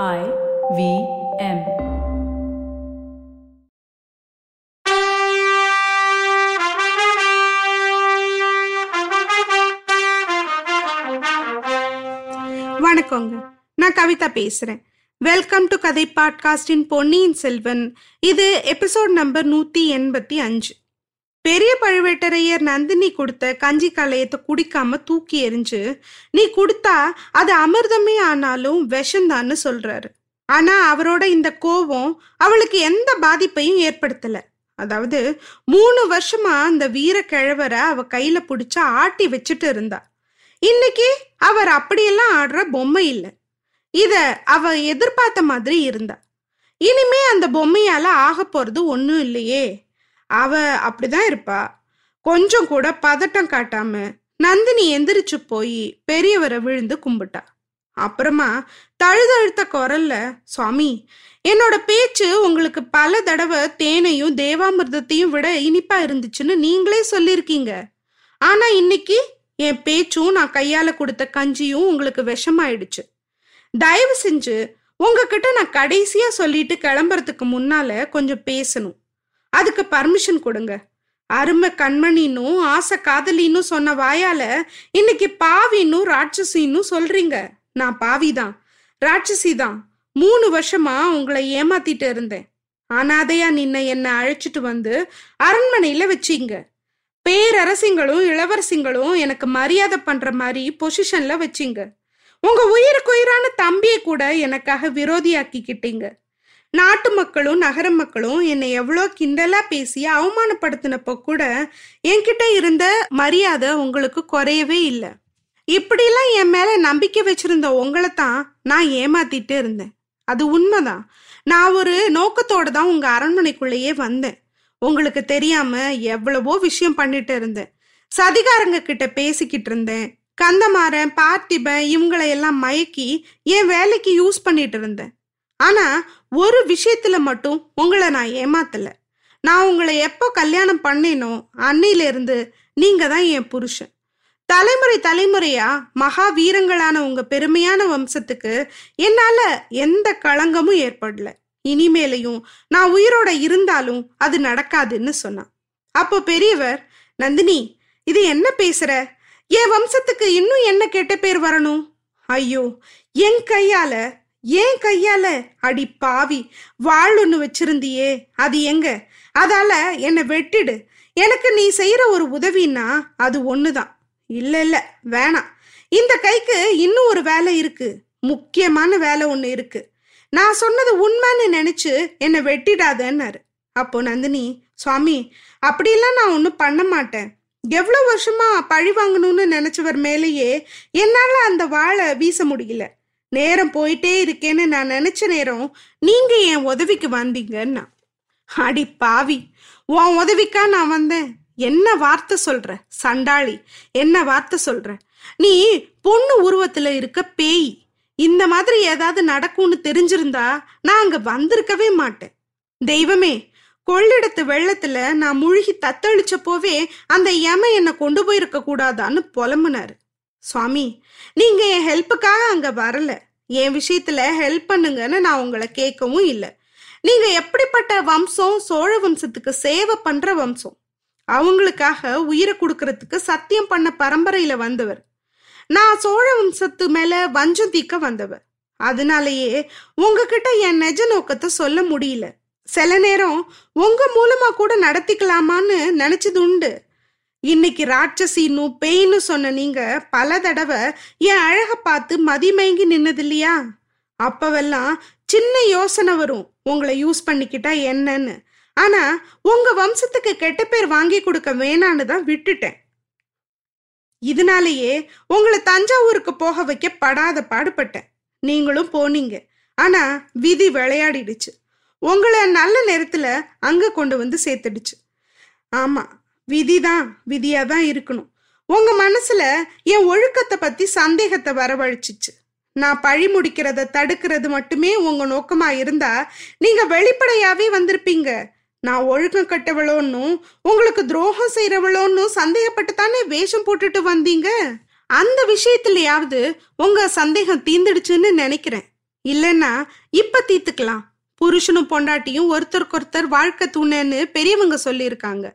I V M. வணக்கங்க. நான் கவிதா பேசுறேன். வெல்கம் டு கதை பாட்காஸ்டின் பொன்னியின் செல்வன். இது எபிசோட் நம்பர் நூத்தி எண்பத்தி அஞ்சு. பெரிய பழுவேட்டரையர் நந்தினி கொடுத்த கஞ்சி கலையத்தை குடிக்காம தூக்கி எறிஞ்சு நீ கொடுத்தா அது அமிர்தமே ஆனாலும் விஷம்தான்னு சொல்றாரு. ஆனா அவரோட இந்த கோபம் அவளுக்கு எந்த பாதிப்பையும் ஏற்படுத்தல. அதாவது மூணு வருஷமா அந்த வீர கிழவரை அவ கையில பிடிச்ச ஆட்டி வச்சுட்டு இருந்தா. இன்னைக்கு அவர் அப்படியெல்லாம் ஆடுற பொம்மை இல்லை. இத அவ எதிர்பார்த்த மாதிரி இருந்தா. இனிமே அந்த பொம்மையால ஆக போறது ஒன்றும் இல்லையே. அவ அப்படிதான் இருப்பா. கொஞ்சம் கூட பதட்டம் காட்டாம நந்தினி எந்திரிச்சு போய் பெரியவரை விழுந்து கும்பிட்டா. அப்புறமா தழுதழுத்த குரல்ல சுவாமி என்னோட பேச்சு உங்களுக்கு பல தடவை தேனையும் தேவாமிர்தத்தையும் விட இனிப்பா இருந்துச்சுன்னு நீங்களே சொல்லியிருக்கீங்க. ஆனா இன்னைக்கு என் பேச்சும் நான் கையால கொடுத்த கஞ்சியும் உங்களுக்கு விஷமாயிடுச்சு. தயவு செஞ்சு உங்ககிட்ட நான் கடைசியா சொல்லிட்டு கிளம்புறதுக்கு முன்னால கொஞ்சம் பேசணும். அதுக்கு பர்மிஷன் கொடுங்க. அருமை கண்மணின்னும் ஆசை காதலின்னு சொன்ன வாயால இன்னைக்கு பாவின்னும் ராட்சசின்னும் சொல்றீங்க. நான் பாவிதான். ராட்சசி தான் மூணு வருஷமா உங்களை ஏமாத்திட்டு இருந்தேன். அனாதையா நின்ன என்னை அழைச்சிட்டு வந்து அரண்மனையில வச்சிங்க. பேரரசிங்களும் இளவரசிங்களும் எனக்கு மரியாதை பண்ற மாதிரி பொசிஷன்ல வச்சிங்க. உங்க உயிருக்கு உயிரான தம்பியை கூட எனக்காக விரோதியாக்கிக்கிட்டீங்க. நாட்டு மக்களும் நகர மக்களும் என்னை எவ்வளோ கிண்டலா பேசி அவமானப்படுத்தினப்போ கூட என்கிட்ட இருந்த மரியாதை உங்களுக்கு குறையவே இல்லை. இப்படிலாம் என் மேல நம்பிக்கை வச்சிருந்த உங்களை தான் நான் ஏமாத்திட்டு இருந்தேன். அது உண்மைதான். நான் ஒரு நோக்கத்தோட தான் உங்க அரண்மனைக்குள்ளேயே வந்தேன். உங்களுக்கு தெரியாம எவ்வளவோ விஷயம் பண்ணிட்டு இருந்தேன். சதிகாரங்க கிட்ட பேசிக்கிட்டு இருந்தேன். கந்தமாறன் பார்த்திபன் இவங்களையெல்லாம் மயக்கி என் வேலைக்கு யூஸ் பண்ணிட்டு இருந்தேன். ஆனா ஒரு விஷயத்துல மட்டும் உங்களை நான் ஏமாத்தல. நான் உங்களை எப்போ கல்யாணம் பண்ணேனோ அன்னையில இருந்து நீங்க தான் என் புருஷன். தலைமுறை தலைமுறையா மகா வீரங்களான உங்க பெருமையான வம்சத்துக்கு என்னால எந்த களங்கமும் ஏற்படல. இனிமேலையும் நான் உயிரோட இருந்தாலும் அது நடக்காதுன்னு சொன்னான். அப்போ பெரியவர் நந்தினி இது என்ன பேசுற? என் வம்சத்துக்கு இன்னும் என்ன கெட்ட பேர் வரணும்? ஐயோ என் கையால ஏன் கையால? அடி பாவி வாழ் ஒண்ணு வச்சிருந்தியே அது எங்க? அதால என்னை வெட்டிடு. எனக்கு நீ செய்யற ஒரு உதவின்னா அது ஒண்ணுதான். இல்ல இல்ல வேணாம். இந்த கைக்கு இன்னும் ஒரு வேலை இருக்கு. முக்கியமான வேலை ஒண்ணு இருக்கு. நான் சொன்னது உண்மைன்னு நினைச்சு என்னை வெட்டிடாதேன்னாரு. அப்போ நந்தினி சுவாமி அப்படிலாம் நான் ஒன்றும் பண்ண மாட்டேன். எவ்வளோ வருஷமா பழி வாங்கணும்னு நினைச்சவர் மேலேயே என்னால் அந்த வாழை வீச முடியல. நேரம் போயிட்டே இருக்கேன்னு நான் நினைச்ச நேரம் நீங்க என் உதவிக்கு வந்தீங்கன்னா. அடி பாவி உன் உதவிக்கா நான் வந்தேன். என்ன வார்த்தை சொல்ற? சண்டாளி என்ன வார்த்தை சொல்ற? நீ பொண்ணு உருவத்துல இருக்க பேய் இந்த மாதிரி ஏதாவது நடக்கும்னு தெரிஞ்சிருந்தா நான் அங்க வந்திருக்கவே மாட்டேன். தெய்வமே கொள்ளிடத்து வெள்ளத்துல நான் முழுகி தத்தளிச்ச போவே அந்த யம என்னை கொண்டு போயிருக்க கூடாதான்னு புலம்புனாரு. சுவாமி நீங்க என் ஹெல்ப்புக்காக அங்க வரல. என் விஷயத்துல ஹெல்ப் பண்ணுங்கன்னு நான் உங்களை கேட்கவும் இல்லை. நீங்க எப்படிப்பட்ட வம்சம் சோழ வம்சத்துக்கு சேவை பண்ற வம்சம்? அவங்களுக்காக உயிரை கொடுக்கறதுக்கு சத்தியம் பண்ண பரம்பரையில வந்தவர். நான் சோழ வம்சத்து மேல வஞ்சம் தீக்க வந்தவர். அதனாலயே உங்ககிட்ட என் நெஜ நோக்கத்தை சொல்ல முடியல. சில நேரம் உங்க மூலமா கூட நடத்திக்கலாமான்னு நினைச்சது உண்டு. இன்னைக்கு ராட்சசின்னு பெயின்னு சொன்ன நீங்க பல தடவை என் அழக பார்த்து மதிமயங்கி நின்னது இல்லையா அப்பவெல்லாம் சின்ன யோசனை வரும். உங்களை யூஸ் பண்ணிக்கிட்டா என்னன்னு. ஆனா உங்க வம்சத்துக்கு கெட்ட பேர் வாங்கி கொடுக்க வேணான்னு தான் விட்டுட்டேன். இதனாலேயே உங்களை தஞ்சாவூருக்கு போக வைக்க படாத பாடுபட்டேன். நீங்களும் போனீங்க. ஆனா விதி விளையாடிடுச்சு. உங்களை நல்ல நேரத்துல அங்க கொண்டு வந்து சேர்த்துடுச்சு. ஆமா விதிதான் விதியா தான் இருக்கணும். உங்க மனசுல என் ஒழுக்கத்தை பத்தி சந்தேகத்தை வரவழைச்சிச்சு. நான் பழி முடிக்கிறத தடுக்கிறது மட்டுமே உங்க நோக்கமா இருந்தா நீங்க வெளிப்படையாவே வந்திருப்பீங்க. நான் ஒழுக்கம் கட்டவளோன்னும் உங்களுக்கு துரோகம் செய்யறவளோன்னு சந்தேகப்பட்டு தானே வேஷம் போட்டுட்டு வந்தீங்க? அந்த விஷயத்துலயாவது உங்க சந்தேகம் தீந்துடுச்சுன்னு நினைக்கிறேன். இல்லைன்னா இப்ப தீத்துக்கலாம் புருஷனும் பொண்டாட்டியும் ஒருத்தருக்கு ஒருத்தர் வாழ்க்கை துணைன்னு பெரியவங்க சொல்லியிருக்காங்க.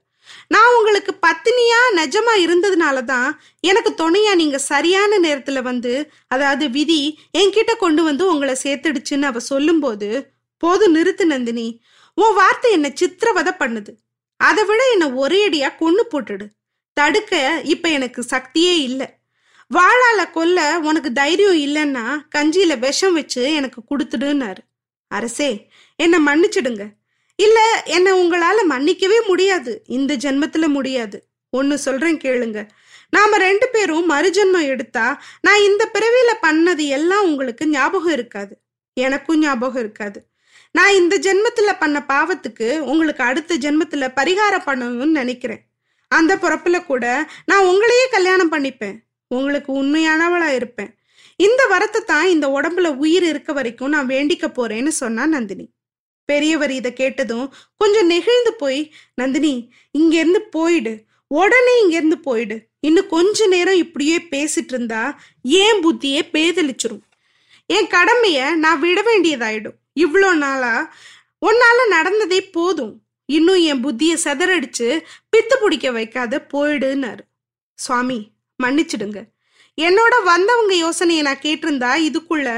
நான் உங்களுக்கு பத்தினியா நிஜமா இருந்ததுனால தான் எனக்கு துணையா நீங்க சரியான நேரத்துல வந்து அதாவது விதி என்கிட்ட கொண்டு வந்து உங்களை சேர்த்துடுச்சுன்னு அவ சொல்லும்போது போதும் நிறுத்து நந்தினி உன் வார்த்தை என்ன சித்திரவதை பண்ணுது. அதை விட என்னை ஒரே அடியா கொண்டு போட்டுடு. தடுக்க இப்ப எனக்கு சக்தியே இல்லை. வாழால கொல்ல உனக்கு தைரியம் இல்லைன்னா கஞ்சியில விஷம் வச்சு எனக்கு கொடுத்துடுன்னாரு. அரசே என்னை மன்னிச்சிடுங்க. இல்ல என்ன உங்களால மன்னிக்கவே முடியாது. இந்த ஜென்மத்துல முடியாது. ஒன்னு சொல்றேன் கேளுங்க. நாம ரெண்டு பேரும் மறுஜென்மம் எடுத்தா நான் இந்த பிறவியில பண்ணது எல்லாம் உங்களுக்கு ஞாபகம் இருக்காது. எனக்கும் ஞாபகம் இருக்காது. நான் இந்த ஜென்மத்துல பண்ண பாவத்துக்கு உங்களுக்கு அடுத்த ஜென்மத்துல பரிகாரம் பண்ணணும்னு நினைக்கிறேன். அந்த பிறப்புல கூட நான் உங்களையே கல்யாணம் பண்ணிப்பேன். உங்களுக்கு உண்மையானவளா இருப்பேன். இந்த வரத்தை தான் இந்த உடம்புல உயிர் இருக்க வரைக்கும் நான் வேண்டிக்க போறேன்னு சொன்னா நந்தினி. பெரியவர் இதை கேட்டதும் கொஞ்சம் நெகிழ்ந்து போய் நந்தினி இங்கேருந்து போயிடு. உடனே இங்கேருந்து போயிடு. இன்னும் கொஞ்ச நேரம் இப்படியே பேசிட்டு இருந்தா ஏன் புத்தியே பேதலிச்சிரும் என் கடமைய நான் விட வேண்டியதாயிடும். இவ்வளோ நாளா உன்னால நடந்ததே போதும். இன்னும் என் புத்திய செதறடிச்சு பித்து பிடிக்க வைக்காத போயிடுன்னாரு. சுவாமி மன்னிச்சிடுங்க. என்னோட வந்தவங்க யோசனையை நான் கேட்டிருந்தா இதுக்குள்ள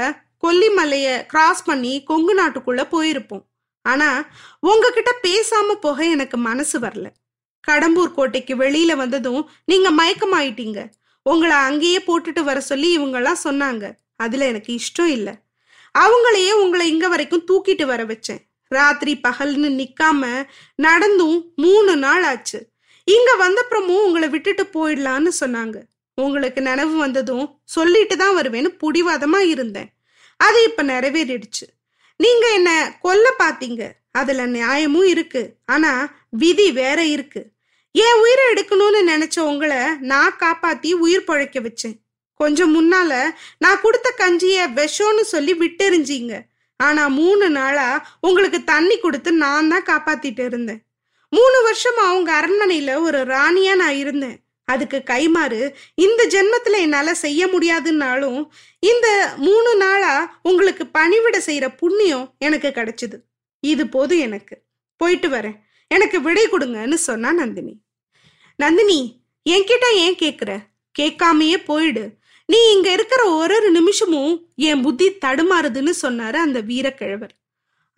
கொல்லிமலைய கிராஸ் பண்ணி கொங்கு நாட்டுக்குள்ள போயிருப்போம். ஆனா உங்ககிட்ட பேசாம போக எனக்கு மனசு வரல. கடம்பூர் கோட்டைக்கு வெளியில வந்ததும் நீங்க மயக்கமாயிட்டீங்க. உங்களை அங்கேயே போட்டுட்டு வர சொல்லி இவங்கெல்லாம் சொன்னாங்க. அதுல எனக்கு இஷ்டம் இல்லை. அவங்களையே உங்களை இங்க வரைக்கும் தூக்கிட்டு வர வச்சேன். ராத்திரி பகல்னு நிக்காம நடந்தும் மூணு நாள் ஆச்சு. இங்க வந்தப்புறமும் உங்களை விட்டுட்டு போயிடலான்னு சொன்னாங்க. உங்களுக்கு நினைவு வந்ததும் சொல்லிட்டு தான் வருவேன்னு புடிவாதமா இருந்தேன். அது இப்ப நிறைவேறிடுச்சு. நீங்க என்ன கொல்ல பாத்தீங்க? அதுல நியாயமும் இருக்கு. ஆனா விதி வேற இருக்கு. என் உயிரை எடுக்கணும்னு நினைச்ச உங்களை நான் காப்பாத்தி உயிர் பழைக்க வச்சேன். கொஞ்சம் முன்னால நான் கொடுத்த கஞ்சிய விஷம்னு சொல்லி விட்டெறிஞ்சிங்க. ஆனா மூணு நாளா உங்களுக்கு தண்ணி கொடுத்து நான் தான் காப்பாத்திட்டு இருந்தேன். மூணு வருஷமா அவங்க அரண்மனையில ஒரு ராணியா நான் இருந்தேன். அதுக்கு கைமாறு இந்த ஜென்மத்துல என்னால செய்ய முடியாதுன்னாலும் இந்த மூணு நாளா உங்களுக்கு பணிவிட செய்யற புண்ணியம் எனக்கு கிடைச்சது. இது போதும் எனக்கு. போயிட்டு வரேன். எனக்கு விடை கொடுங்கன்னு சொன்னா நந்தினி. நந்தினி என்கிட்ட ஏன் கேக்குற? கேட்காமையே போயிடு. நீ இங்க இருக்கிற ஒரு ஒரு நிமிஷமும் என் புத்தி தடுமாறுதுன்னு சொன்னாரு அந்த வீரக்கிழவர்.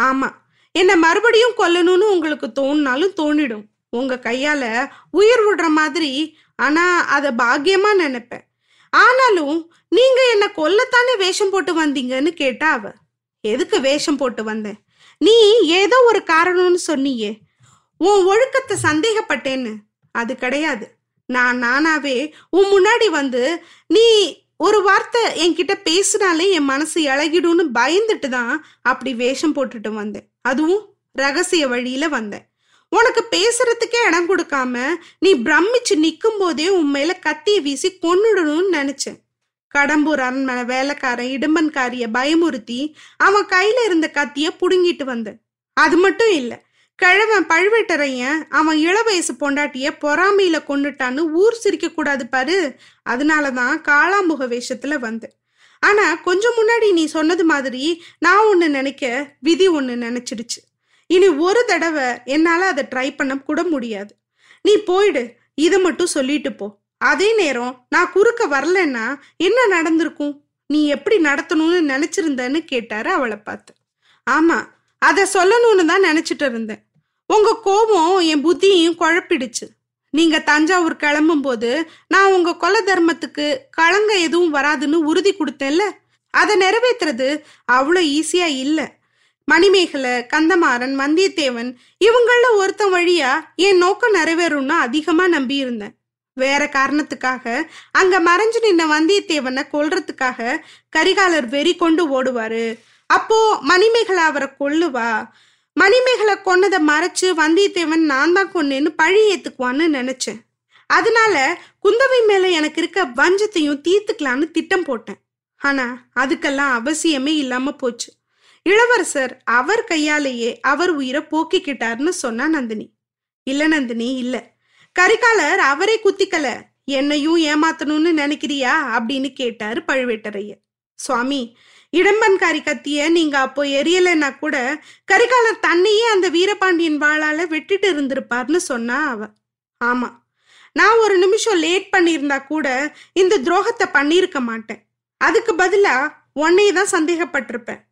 ஆமா. என்ன மறுபடியும் கொல்லணும்னு உங்களுக்கு தோணுனாலும் தோணிடும். உங்க கையால உயிர் விடுற மாதிரி. ஆனா அத பாக்கியமா நினைப்பேன். ஆனாலும் நீங்க என்ன கொல்லத்தானே வேஷம் போட்டு வந்தீங்கன்னு கேட்டா அவ. எதுக்கு வேஷம் போட்டு வந்தேன்? நீ ஏதோ ஒரு காரணம்னு சொன்னியே. உன் ஒழுக்கத்தை சந்தேகப்பட்டேன்னு. அது கிடையாது. நான் நானாவே உன் முன்னாடி வந்து நீ ஒரு வார்த்தை என்கிட்ட பேசினாலே என் மனசு இழகிடும்னு பயந்துட்டு தான் அப்படி வேஷம் போட்டுட்டு வந்தேன். அதுவும் ரகசிய வழியில வந்தேன். உனக்கு பேசுறதுக்கே இடம் கொடுக்காம நீ பிரமிச்சு நிற்கும் போதே உன் மேல கத்திய வீசி கொன்னுடணும்னு நினைச்சேன். கடம்பூர் அரண்மனை வேலைக்காரன் இடும்பன்காரிய பயமுறுத்தி அவன் கையில இருந்த கத்திய புடுங்கிட்டு வந்தேன். அது மட்டும் இல்ல கிழவன் பழுவேட்டரையன் அவன் இள வயசு பொண்டாட்டிய பொறாமையில கொண்டுட்டான்னு ஊர் சிரிக்க கூடாது பாரு அதனாலதான் காளாமுக வேஷத்துல வந்தேன். ஆனா கொஞ்சம் முன்னாடி நீ சொன்னது மாதிரி நான் ஒன்னு நினைக்க விதி ஒன்னு நினைச்சிடுச்சு. இனி ஒரு தடவை என்னால் அதை ட்ரை பண்ண கூட முடியாது. நீ போயிடு இதை மட்டும் சொல்லிட்டு போ. அதே நேரம் நான் குறுக்க வரலன்னா என்ன நடந்திருக்கும்? நீ எப்படி நடத்தணும்னு நினைச்சிருந்தன்னு கேட்டாரு அவளை பார்த்து. ஆமா அதை சொல்லணும்னு தான் நினைச்சிட்டு இருந்தேன். உங்க கோபம் என் புத்தியும் குழப்பிடுச்சு. நீங்க தஞ்சாவூர் கிளம்பும் போது நான் உங்க கொல தர்மத்துக்கு களங்க எதுவும் வராதுன்னு உறுதி கொடுத்தேன்ல? அதை நிறைவேற்றுறது அவ்வளோ ஈஸியா இல்லை. மணிமேகலை கந்தமாறன் வந்தியத்தேவன் இவங்கள ஒருத்தன் வழியா என் நோக்கம் நிறைவேறும்னு அதிகமா நம்பி இருந்தேன் வேற காரணத்துக்காக அங்க மறைஞ்சு நின்ன வந்தியத்தேவனை கொல்றதுக்காக கரிகாலர் வெறி கொண்டு ஓடுவாரு. அப்போ மணிமேகலை அவரை கொல்லுவா? மணிமேகலை கொன்னதை மறைச்சு வந்தியத்தேவன் நான் தான் கொன்னேன்னு பழி ஏத்துக்குவான்னு நினைச்சேன். அதனால குந்தவை மேல எனக்கு இருக்க வஞ்சத்தையும் தீர்த்துக்கலான்னு திட்டம் போட்டேன். ஆனா அதுக்கெல்லாம் அவசியமே இல்லாம போச்சு. இளவரசர் அவர் கையாலேயே அவர் உயிரை போக்கிக்கிட்டார்னு சொன்னா நந்தினி. இல்ல நந்தினி இல்ல. கரிகாலர் அவரே குத்திக்கல. என்னையும் ஏமாத்தணும்னு நினைக்கிறியா? அப்படின்னு கேட்டாரு பழுவேட்டரையர். சுவாமி இடம்பன்காரி கத்திய நீங்க அப்போ எரியலைன்னா கூட கரிகாலர் தன்னையே அந்த வீரபாண்டியன் வாளால வெட்டிட்டு இருந்திருப்பார்னு சொன்னா அவ. ஆமா. நான் ஒரு நிமிஷம் லேட் பண்ணியிருந்தா கூட இந்த துரோகத்தை பண்ணியிருக்க மாட்டேன். அதுக்கு பதிலா உன்னையே தான் சந்தேகப்பட்டிருப்பேன்.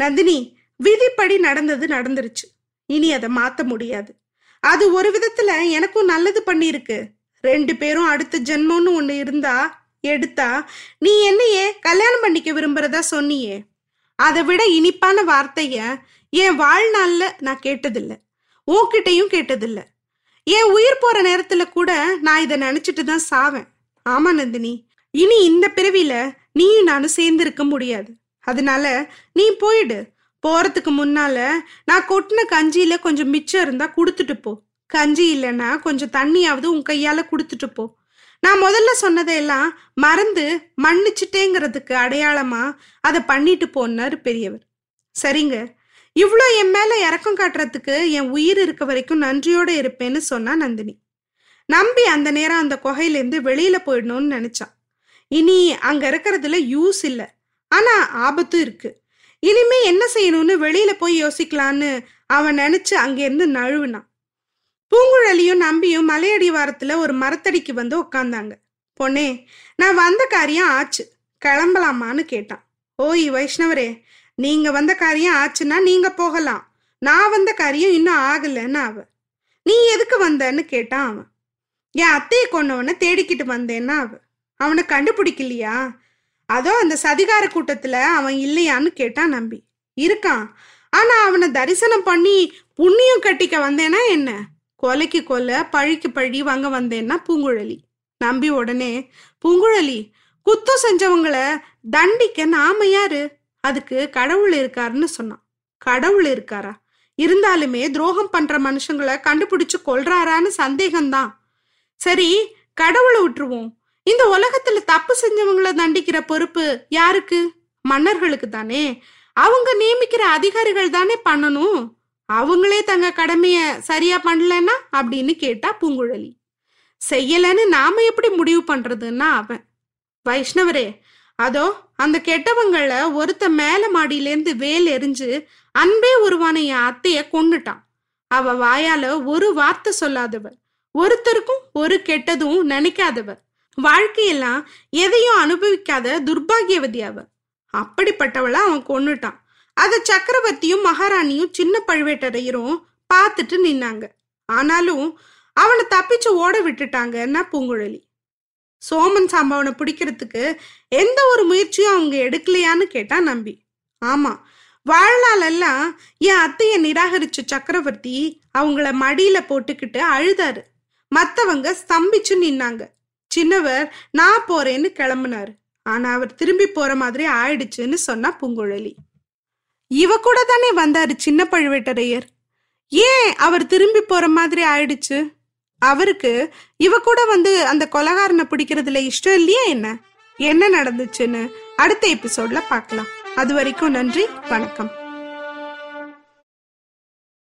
நந்தினி விதிப்படி நடந்தது நடந்துருச்சு. இனி அதை மாத்த முடியாது. அது ஒரு விதத்துல எனக்கும் நல்லது பண்ணிருக்கு ரெண்டு பேரும் அடுத்த ஜென்மம்னு ஒண்ணு இருந்தா எடுத்தா நீ என்னையே கல்யாணம் பண்ணிக்க விரும்புறதா சொன்னியே. அதை விட இனிப்பான வார்த்தைய என் வாழ்நாள்ல நான் கேட்டதில்ல. உன்கிட்டையும் கேட்டதில்ல. என் உயிர் போற நேரத்துல கூட நான் இதை நினைச்சிட்டு தான் சாவேன். ஆமா நந்தினி. இனி இந்த பிறவில நீயும் நானும் சேர்ந்து இருக்க முடியாது. அதனால நீ போயிடு. போறதுக்கு முன்னால நான் கொட்டின கஞ்சியில கொஞ்சம் மிச்சம் இருந்தா கொடுத்துட்டு போ. கஞ்சி இல்லைன்னா கொஞ்சம் தண்ணியாவது உன் கையால கொடுத்துட்டு போ. நான் முதல்ல சொன்னதையெல்லாம் மறந்து மன்னிச்சுட்டேங்கிறதுக்கு அடையாளமா அதை பண்ணிட்டு போனாரு பெரியவர். சரிங்க. இவ்வளோ என் மேல இறக்கம் காட்டுறதுக்கு என் உயிர் இருக்க வரைக்கும் நன்றியோட இருப்பேன்னு சொன்னா நந்தினி. நம்பி அந்த நேரம் அந்த குகையிலேருந்து வெளியில போயிடணும்னு நினைச்சான் இனி அங்க இருக்கிறதுல யூஸ் இல்லை. ஆனா ஆபத்தும் இருக்கு. இனிமே என்ன செய்யணும்னு வெளியில போய் யோசிக்கலான்னு அவன் நினைச்சு அங்கிருந்து நழுவினான். பூங்குழலியும் நம்பியும் மலையடி வாரத்துல ஒரு மரத்தடிக்கு வந்து உட்காந்தாங்க பொண்ணே நான் வந்த காரியம் ஆச்சு. கிளம்பலாமான்னு கேட்டான். ஓய் வைஷ்ணவரே நீங்க வந்த காரியம் ஆச்சுன்னா நீங்க போகலாம். நான் வந்த காரியம் இன்னும் ஆகலைன்னு அவ. நீ எதுக்கு வந்தன்னு கேட்டான் அவன். என் அத்தையை கொண்டவனை தேடிக்கிட்டு வந்தேன்னா அவ. அவனை கண்டுபிடிக்கலையா? அதோ அந்த சதிகார கூட்டத்துல அவன் இல்லையான்னு கேட்டான் நம்பி. இருக்கான். ஆனா அவனை தரிசனம் பண்ணி புண்ணியம் கட்டிக்க வந்தேனா என்ன? கொலைக்கு கொலை பழிக்கு பழி வாங்க வந்தேன்னா பூங்குழலி. நம்பி உடனே பூங்குழலி குத்தம் செஞ்சவங்களை தண்டிக்க நாம யாரு? அதுக்கு கடவுள் இருக்காருன்னு சொன்னான். கடவுள் இருக்காரா? இருந்தாலுமே துரோகம் பண்ற மனுஷங்களை கண்டுபிடிச்சு கொல்றாரான்னு சந்தேகம்தான். சரி கடவுளை விட்டுருவோம். இந்த உலகத்துல தப்பு செஞ்சவங்களை தண்டிக்கிற பொறுப்பு யாருக்கு? மன்னர்களுக்கு தானே. அவங்க நியமிக்கிற அதிகாரிகள் தானே பண்ணணும். அவங்களே தங்க கடமைய சரியா பண்ணலன்னா அப்படின்னு கேட்டா பூங்குழலி. செய்யலன்னு நாம எப்படி முடிவு பண்றதுன்னா அவன். வைஷ்ணவரே அதோ அந்த கெட்டவங்கள ஒருத்த மேல மாடியிலேருந்து வேல் எரிஞ்சு அன்பே உருவான என் அத்தைய கொன்னுட்டான். அவ வாயால ஒரு வார்த்தை சொல்லாதவ. ஒருத்தருக்கும் ஒரு கெட்டதும் நினைக்காதவ. வாழ்க்கையெல்லாம் எதையும் அனுபவிக்காத துர்பாகியவதி அவ அப்படிப்பட்டவளை அவன் கொண்டுட்டான் அத சக்கரவர்த்தியும் மகாராணியும் சின்ன பழுவேட்டரையரும் பார்த்துட்டு நின்னாங்க. ஆனாலும் அவனை தப்பிச்சு ஓட விட்டுட்டாங்கன்னா பூங்குழலி. சோமன் சாம்பவனை பிடிக்கிறதுக்கு எந்த ஒரு முயற்சியும் அவங்க எடுக்கலையான்னு கேட்டா நம்பி. ஆமா வாழ்நாளெல்லாம் என் அத்தைய நிராகரிச்ச சக்கரவர்த்தி அவங்கள மடியில போட்டுக்கிட்டு அழுதாரு. மத்தவங்க ஸ்தம்பிச்சு நின்னாங்க. சின்னவர் நான் போறேன்னு கிளம்புனாரு. ஆனா அவர் திரும்பி போற மாதிரி ஆயிடுச்சுன்னு சொன்னா பூங்குழலி. இவ கூட தானே வந்தாரு சின்ன பழுவேட்டரையர். ஏன் அவர் திரும்பி போற மாதிரி ஆயிடுச்சு? அவருக்கு இவ கூட வந்து அந்த கொலகாரனை பிடிக்கிறதுல இஷ்டம் இல்லையா என்ன? என்ன நடந்துச்சுன்னு அடுத்த எபிசோட்ல பார்க்கலாம். அது வரைக்கும் நன்றி வணக்கம்.